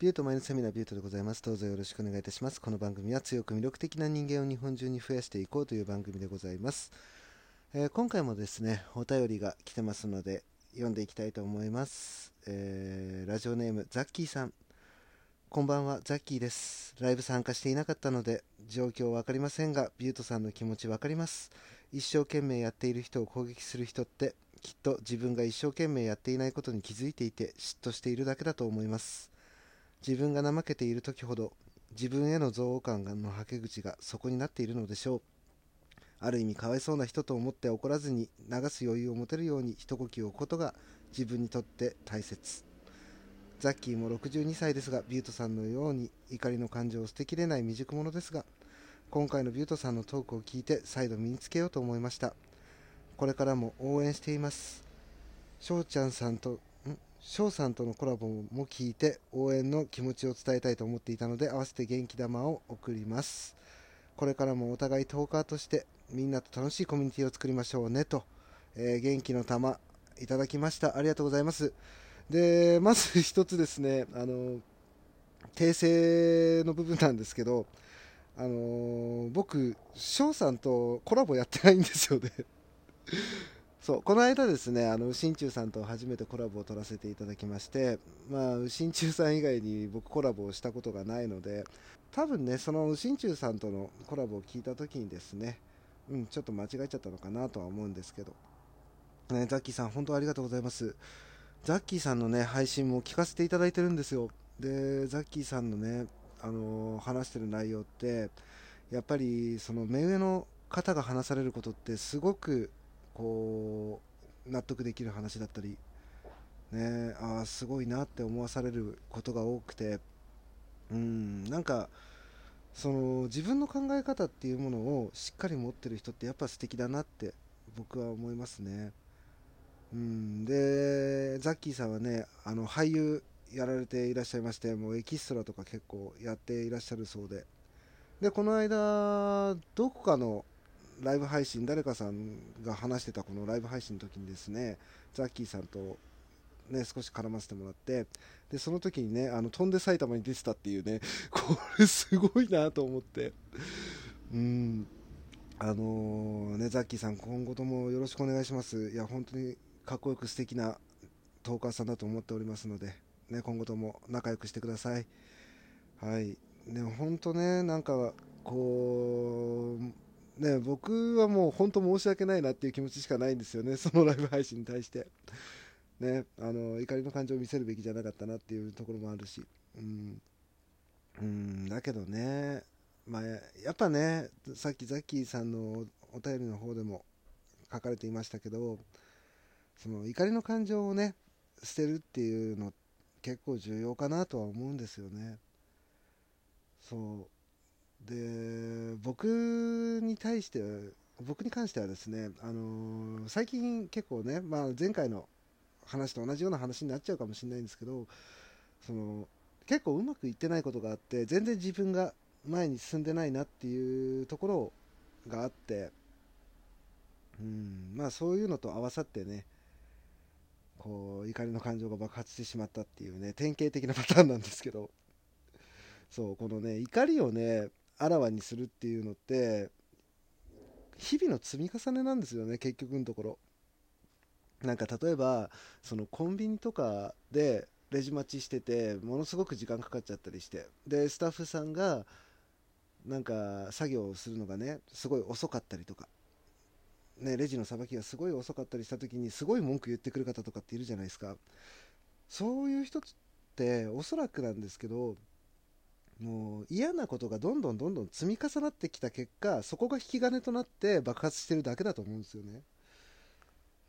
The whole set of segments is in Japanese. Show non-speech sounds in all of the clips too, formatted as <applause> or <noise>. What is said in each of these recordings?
ビュートマインドセミナービュートでございます。どうぞよろしくお願いいたします。この番組は強く魅力的な人間を日本中に増やしていこうという番組でございます。えー今回もですね、お便りが来てますので、読んでいきたいと思います。えーラジオネーム、ザッキーさん。こんばんは、ザッキーです。ライブ参加していなかったので、状況わかりませんが、ビュートさんの気持ちわかります。一生懸命やっている人を攻撃する人って、きっと自分が一生懸命やっていないことに気づいていて嫉妬しているだけだと思います。自分が怠けている時ほど自分への憎悪感のはけ口がそこになっているのでしょう。ある意味かわいそうな人と思って怒らずに流す余裕を持てるように一呼吸を置くことが自分にとって大切。ザッキーも62歳ですがビュートさんのように怒りの感情を捨てきれない未熟者ですが今回のビュートさんのトークを聞いて再度身につけようと思いました。これからも応援しています。翔ちゃんさんと翔さんとのコラボも聞いて応援の気持ちを伝えたいと思っていたので合わせて元気玉を送ります。これからもお互いトーカーとしてみんなと楽しいコミュニティを作りましょうねと、えー元気の玉いただきました。ありがとうございます。でまず一つですねあの訂正の部分なんですけどあの僕翔さんとコラボやってないんですよね。そうこの間ですねあの新中さんと初めてコラボを取らせていただきましてまあ新中さん以外に僕コラボをしたことがないので多分ねその新中さんとのコラボを聞いた時にですねうんちょっと間違えちゃったのかなとは思うんですけど、ね、ザッキーさん本当ありがとうございます。ザッキーさんのね配信も聞かせていただいてるんですよ。でザッキーさんのねあの話してる内容ってやっぱりその目上の方が話されることってすごくこう納得できる話だったり、ね、ああすごいなって思わされることが多くてうんなんかその自分の考え方っていうものをしっかり持ってる人ってやっぱ素敵だなって僕は思いますね。うん、でザッキーさんはねあの俳優やられていらっしゃいましてもうエキストラとか結構やっていらっしゃるそうででこの間どこかのライブ配信誰かさんが話してたこのライブ配信の時にですねザッキーさんと、ね、少し絡ませてもらってでその時にねあの飛んで埼玉に出てたっていうね <laughs> これすごいなと思って。うん。あのーねザッキーさん今後ともよろしくお願いします。いや本当にかっこよく素敵なトーカーさんだと思っておりますので、ね、今後とも仲良くしてください。はい。でも本当ねなんかこうね僕はもう本当申し訳ないなっていう気持ちしかないんですよね <laughs> そのライブ配信に対して。ねあの怒りの感情を見せるべきじゃなかったなっていうところもあるし。うん。うんだけどねまあやっぱねさっきザッキーさんのお便りの方でも書かれていましたけどその怒りの感情をね捨てるっていうの結構重要かなとは思うんですよね。そう。で僕に対して僕に関してはですね、あのー最近結構ね、まあ、前回の話と同じような話になっちゃうかもしれないんですけどその結構うまくいってないことがあって全然自分が前に進んでないなっていうところがあってうんまあそういうのと合わさってねこう怒りの感情が爆発してしまったっていうね典型的なパターンなんですけど。そうこのね怒りをねあらわにするっていうのって日々の積み重ねなんですよね結局のところ。なんか例えばそのコンビニとかでレジ待ちしててものすごく時間かかっちゃったりしてでスタッフさんがなんか作業をするのがねすごい遅かったりとかね、レジのさばきがすごい遅かったりした時にすごい文句言ってくる方とかっているじゃないですか。そういう人っておそらくなんですけどもう嫌なことがどんどんどんどん積み重なってきた結果そこが引き金となって爆発してるだけだと思うんですよね。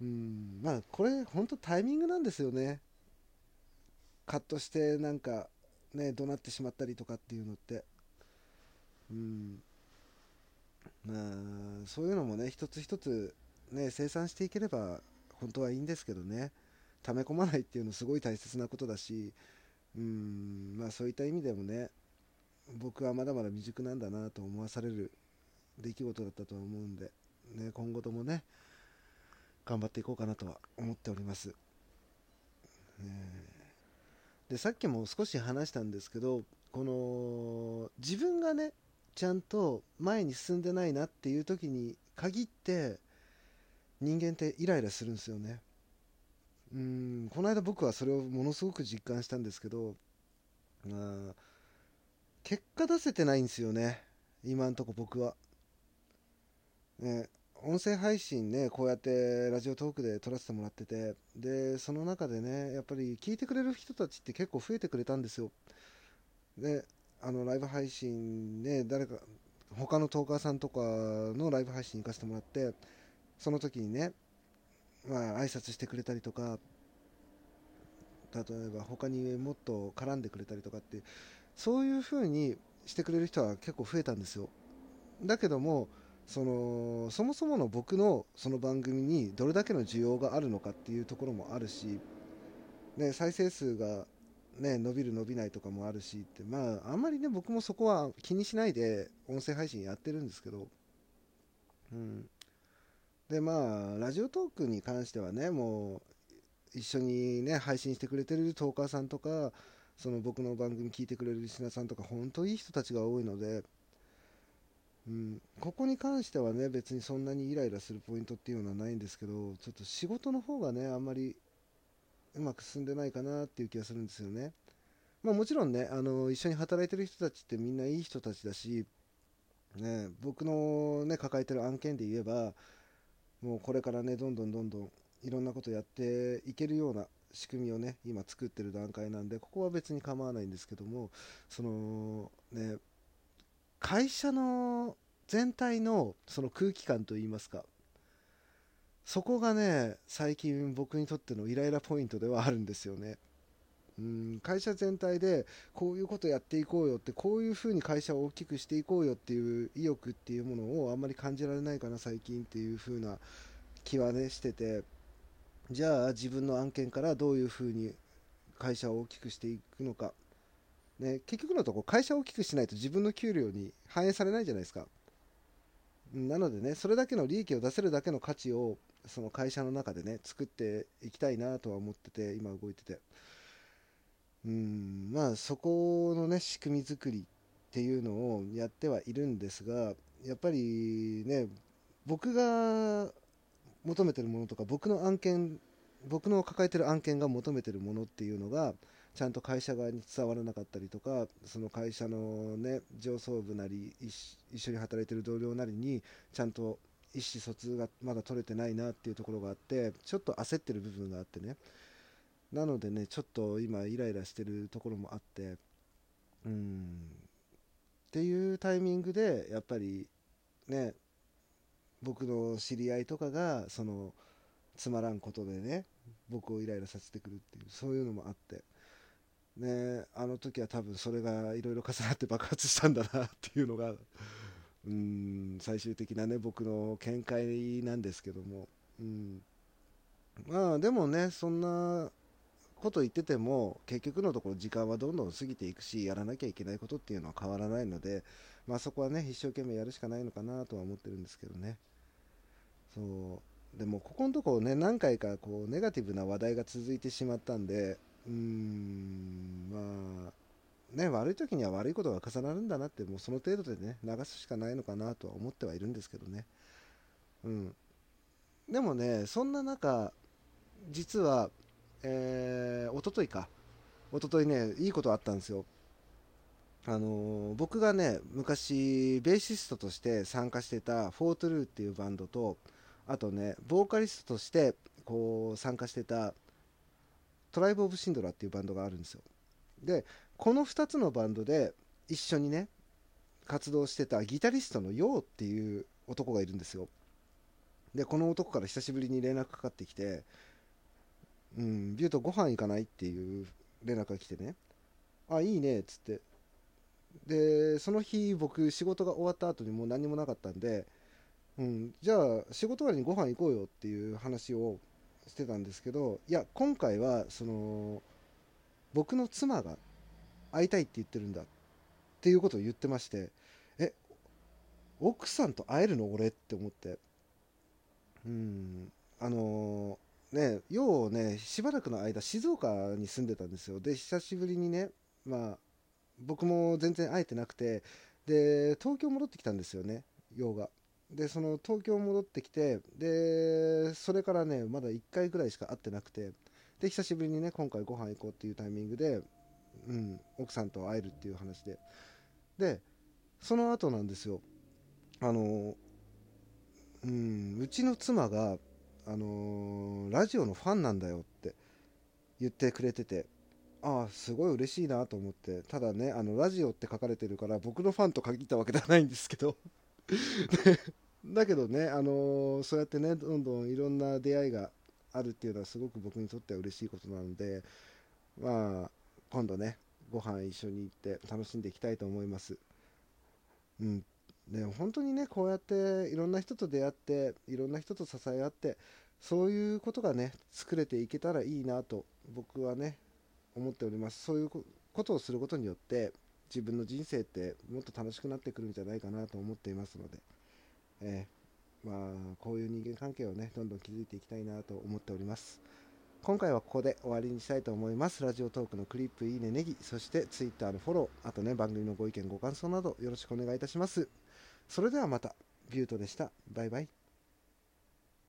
うん。まあこれ本当タイミングなんですよね。カットしてなんかね怒鳴ってしまったりとかっていうのって。うん。まあそういうのもね一つ一つね生産していければ本当はいいんですけどね。溜め込まないっていうのすごい大切なことだし。うん。まあそういった意味でもね僕はまだまだ未熟なんだなと思わされる出来事だったと思うんで、ね、今後ともね頑張っていこうかなとは思っております、でさっきも少し話したんですけどこの自分がねちゃんと前に進んでないなっていう時に限って人間ってイライラするんですよね。うんこの間僕はそれをものすごく実感したんですけどあ結果出せてないんですよね。今んとこ僕は。ね音声配信ねこうやってラジオトークで撮らせてもらってて。でその中でねやっぱり聞いてくれる人たちって結構増えてくれたんですよ。であのライブ配信ね誰か他のトーカーさんとかのライブ配信行かせてもらってその時にねまあ挨拶してくれたりとか例えば他にもっと絡んでくれたりとかってそういう風にしてくれる人は結構増えたんですよ。だけどもそのそもそもの僕のその番組にどれだけの需要があるのかっていうところもあるし、ね、再生数が、ね、伸びる伸びないとかもあるしってまああんまりね僕もそこは気にしないで音声配信やってるんですけど、うん、でまあラジオトークに関してはねもう一緒にね配信してくれてるトーカーさんとかその僕の番組聞いてくれるリスナーさんとか本当いい人たちが多いので、うん、ここに関してはね別にそんなにイライラするポイントっていうのはないんですけどちょっと仕事の方がねあんまりうまく進んでないかなっていう気がするんですよね。まあ、もちろんねあの一緒に働いてる人たちってみんないい人たちだし、ね、僕の、ね、抱えてる案件で言えばもうこれからねどんどんどんどんいろんなことやっていけるような仕組みをね今作ってる段階なんでここは別に構わないんですけどもそのね会社の全体のその空気感といいますかそこがね最近僕にとってのイライラポイントではあるんですよね。うん会社全体でこういうことやっていこうよってこういうふうに会社を大きくしていこうよっていう意欲っていうものをあんまり感じられないかな最近っていうふうな気はねしてて。じゃあ自分の案件からどういうふうに会社を大きくしていくのか、ね、結局のところ会社を大きくしないと自分の給料に反映されないじゃないですか。なのでねそれだけの利益を出せるだけの価値をその会社の中でね作っていきたいなとは思ってて今動いてて。うんまあそこのね仕組み作りっていうのをやってはいるんですがやっぱりね僕が求めてるものとか僕の案件僕の抱えてる案件が求めてるものっていうのがちゃんと会社側に伝わらなかったりとかその会社のね上層部なり一緒に働いてる同僚なりにちゃんと意思疎通がまだ取れてないなっていうところがあってちょっと焦ってる部分があってね。なのでねちょっと今イライラしてるところもあってうん。っていうタイミングでやっぱりね僕の知り合いとかがそのつまらんことでね僕をイライラさせてくるっていうそういうのもあって。ねあの時は多分それがいろいろ重なって爆発したんだなっていうのがうん最終的なね僕の見解なんですけども。うん。まあでもねそんなこと言ってても結局のところ時間はどんどん過ぎていくしやらなきゃいけないことっていうのは変わらないのでまあそこはね一生懸命やるしかないのかなとは思ってるんですけどね。そう。でもここのところね何回かこうネガティブな話題が続いてしまったんでうーんまあね悪い時には悪いことが重なるんだなってもうその程度でね流すしかないのかなとは思ってはいるんですけどね。うん。でもねそんな中実はえー、一昨日か。一昨日ねいいことあったんですよ。あのー、僕がね昔ベーシストとして参加してたフォートルーっていうバンドとあとねボーカリストとしてこう参加してたトライブ・オブ・シンドラっていうバンドがあるんですよ。でこの2つのバンドで一緒にね活動してたギタリストのヨウっていう男がいるんですよ。でこの男から久しぶりに連絡かかってきて「うんビュートご飯行かない?」っていう連絡が来てね「あいいね」っつって。でその日僕仕事が終わった後にもう何もなかったんで、うん、じゃあ仕事終わりにご飯行こうよっていう話をしてたんですけどいや今回はその僕の妻が会いたいって言ってるんだっていうことを言ってましてえ奥さんと会えるの俺って思ってうんあのね、ようね、しばらくの間、静岡に住んでたんですよ。で、久しぶりにね、まあ、僕も全然会えてなくて、で、東京戻ってきたんですよね、ようが。で、その東京戻ってきて、で、それからね、まだ1回ぐらいしか会ってなくて、で、久しぶりにね、今回ご飯行こうっていうタイミングで、うん、奥さんと会えるっていう話で。で、その後なんですよ。あの、うん、うちの妻が、あの、ラジオのファンなんだよって言ってくれてて、ああ、すごい嬉しいなと思って、ただね、あの、ラジオって書かれてるから、僕のファンと限ったわけではないんですけど <laughs> だけどね、あのー、そうやってね、どんどんいろんな出会いがあるっていうのは、すごく僕にとっては嬉しいことなので、まあ、今度ね、ご飯一緒に行って楽しんでいきたいと思います。うん、で本当にねこうやっていろんな人と出会っていろんな人と支え合ってそういうことがね作れていけたらいいなと僕はね思っておりますそういうことをすることによって自分の人生ってもっと楽しくなってくるんじゃないかなと思っていますので、えー、まあこういう人間関係をねどんどん築いていきたいなと思っております。今回はここで終わりにしたいと思います。ラジオトークのクリップいいねネギそして Twitter のフォローあとね番組のご意見ご感想などよろしくお願いいたします。それではまたビュートでした。バイバイ。